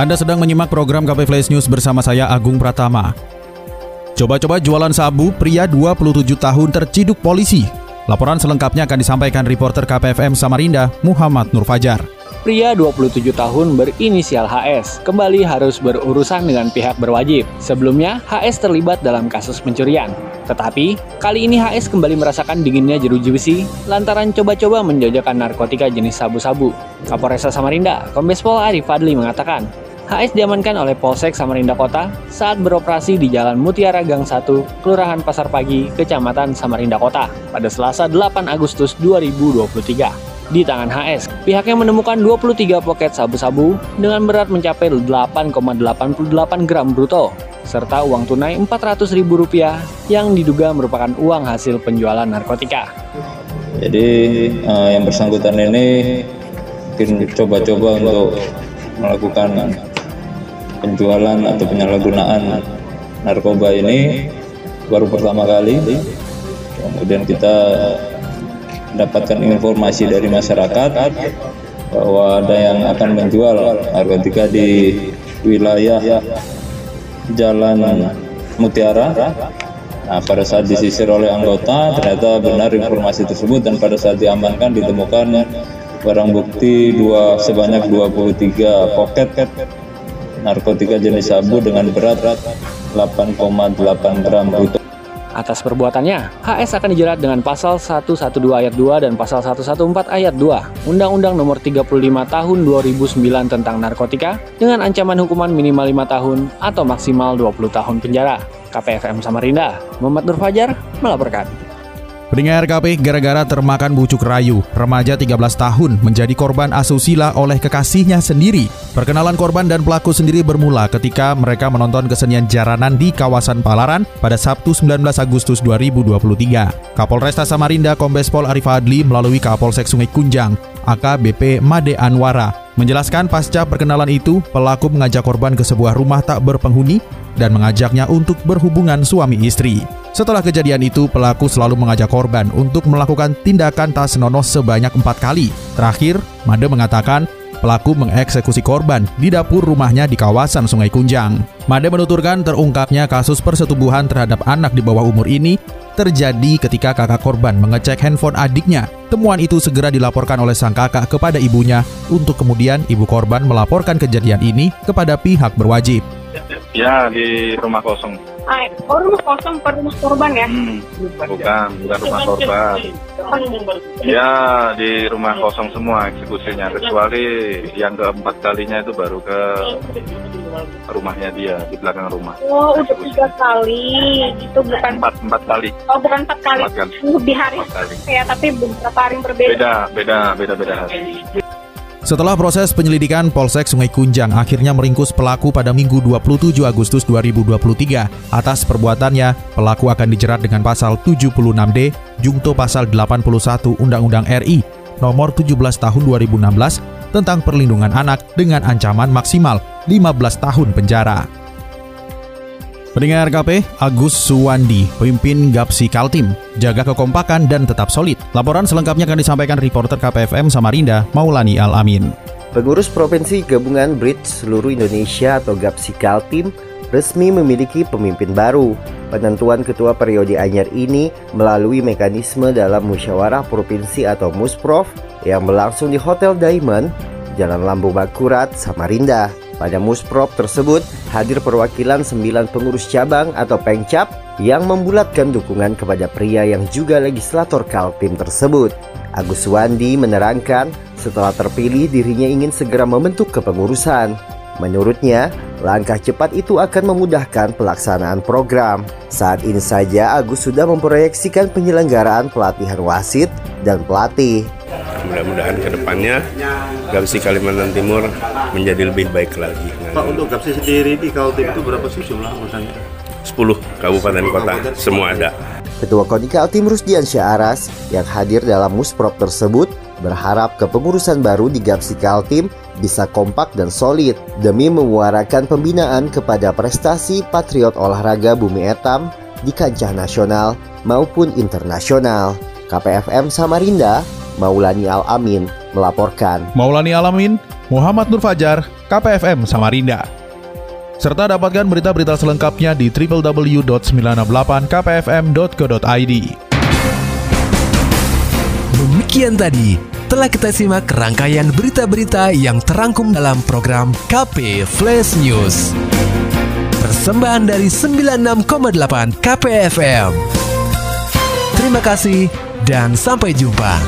Anda sedang menyimak program KP Flash News bersama saya Agung Pratama. Coba-coba jualan sabu, pria 27 tahun terciduk polisi. Laporan selengkapnya akan disampaikan reporter KPFM Samarinda, Muhammad Nur Fajar. Pria 27 tahun berinisial HS kembali harus berurusan dengan pihak berwajib. Sebelumnya, HS terlibat dalam kasus pencurian. Tetapi, kali ini HS kembali merasakan dinginnya jeruji besi lantaran coba-coba menjajakan narkotika jenis sabu-sabu. Kapolresta Samarinda, Kombes Pol Arif Fadli mengatakan, HS diamankan oleh Polsek Samarinda Kota saat beroperasi di Jalan Mutiara Gang 1, Kelurahan Pasar Pagi, Kecamatan Samarinda Kota pada Selasa 8 Agustus 2023. Di tangan HS, pihaknya menemukan 23 poket sabu-sabu dengan berat mencapai 8,88 gram bruto, serta uang tunai Rp400.000 yang diduga merupakan uang hasil penjualan narkotika. Jadi uh, yang bersangkutan ini mungkin coba-coba untuk melakukan penjualan atau penyalahgunaan narkoba ini baru pertama kali. Kemudian kita mendapatkan informasi dari masyarakat bahwa ada yang akan menjual narkotika di wilayah Jalan Mutiara. Nah, pada saat disisir oleh anggota, ternyata benar informasi tersebut dan pada saat diamankan ditemukan barang bukti dua sebanyak 23 poket narkotika jenis sabu dengan berat 8,8 gram bruto. Atas perbuatannya, HS akan dijerat dengan pasal 112 ayat 2 dan pasal 114 ayat 2 Undang-Undang Nomor 35 Tahun 2009 tentang narkotika dengan ancaman hukuman minimal 5 tahun atau maksimal 20 tahun penjara. KPFM Samarinda, Muhammad Nur Fajar melaporkan. Pendengar KP gara-gara termakan bucuk rayu, remaja 13 tahun menjadi korban asusila oleh kekasihnya sendiri. Perkenalan korban dan pelaku sendiri bermula ketika mereka menonton kesenian jaranan di kawasan Palaran pada Sabtu 19 Agustus 2023. Kapolresta Samarinda Kombes Pol Arif Adli melalui Kapolsek Sungai Kunjang, AKBP Made Anwara, menjelaskan pasca perkenalan itu, pelaku mengajak korban ke sebuah rumah tak berpenghuni dan mengajaknya untuk berhubungan suami istri. Setelah kejadian itu, pelaku selalu mengajak korban untuk melakukan tindakan tak senonoh sebanyak empat kali. Terakhir, Made mengatakan pelaku mengeksekusi korban di dapur rumahnya di kawasan Sungai Kunjang. Made menuturkan terungkapnya kasus persetubuhan terhadap anak di bawah umur ini terjadi ketika kakak korban mengecek handphone adiknya. Temuan itu segera dilaporkan oleh sang kakak kepada ibunya untuk kemudian ibu korban melaporkan kejadian ini kepada pihak berwajib. Ya, di rumah kosong. Oh, rumah kosong, bukan rumah korban ya? Hmm, bukan, bukan rumah korban. Ya, di rumah kosong semua eksekusinya, kecuali yang keempat kalinya itu baru ke rumahnya dia, di belakang rumah. Oh, udah tiga kali, itu bukan Empat, empat kali. Oh, bukan empat kali. Empat kali. Di hari Empat kali. ya, tapi beberapa hari berbeda. Beda, beda, beda, beda hari. Setelah proses penyelidikan, Polsek Sungai Kunjang akhirnya meringkus pelaku pada Minggu 27 Agustus 2023. Atas perbuatannya, pelaku akan dijerat dengan pasal 76D, jungto pasal 81 Undang-Undang RI nomor 17 tahun 2016 tentang perlindungan anak dengan ancaman maksimal 15 tahun penjara. Pendengar KP, Agus Suwandi, pemimpin Gapsi Kaltim, jaga kekompakan dan tetap solid. Laporan selengkapnya akan disampaikan reporter KPFM Samarinda, Maulani Al-Amin. Pengurus Provinsi Gabungan Bridge Seluruh Indonesia atau Gapsi Kaltim resmi memiliki pemimpin baru. Penentuan ketua periode anyar ini melalui mekanisme dalam musyawarah provinsi atau Musprov yang berlangsung di Hotel Diamond, Jalan Lambung Bakurat, Samarinda. Pada Musprov tersebut hadir perwakilan 9 pengurus cabang atau pengcap yang membulatkan dukungan kepada pria yang juga legislator Kaltim tersebut. Agus Wandi menerangkan setelah terpilih dirinya ingin segera membentuk kepengurusan. Menurutnya, langkah cepat itu akan memudahkan pelaksanaan program. Saat ini saja Agus sudah memproyeksikan penyelenggaraan pelatihan wasit dan pelatih. Mudah-mudahan ke depannya Gapsi Kalimantan Timur menjadi lebih baik lagi. Pak untuk Gapsi sendiri di Kaltim itu berapa sih jumlah anggotanya? 10 kabupaten kota semua ada. Ketua KONI Kaltim Rusdian Aras yang hadir dalam musprop tersebut berharap kepengurusan baru di Gapsi Kaltim bisa kompak dan solid demi memuarakan pembinaan kepada prestasi patriot olahraga bumi etam di kancah nasional maupun internasional. KPFM Samarinda, Maulani Al-Amin melaporkan. Maulani Alamin, Muhammad Nur Fajar, KPFM Samarinda. Serta dapatkan berita-berita selengkapnya di www.968kpfm.co.id. Demikian tadi telah kita simak rangkaian berita-berita yang terangkum dalam program KP Flash News. Persembahan dari 96,8 KPFM. Terima kasih dan sampai jumpa.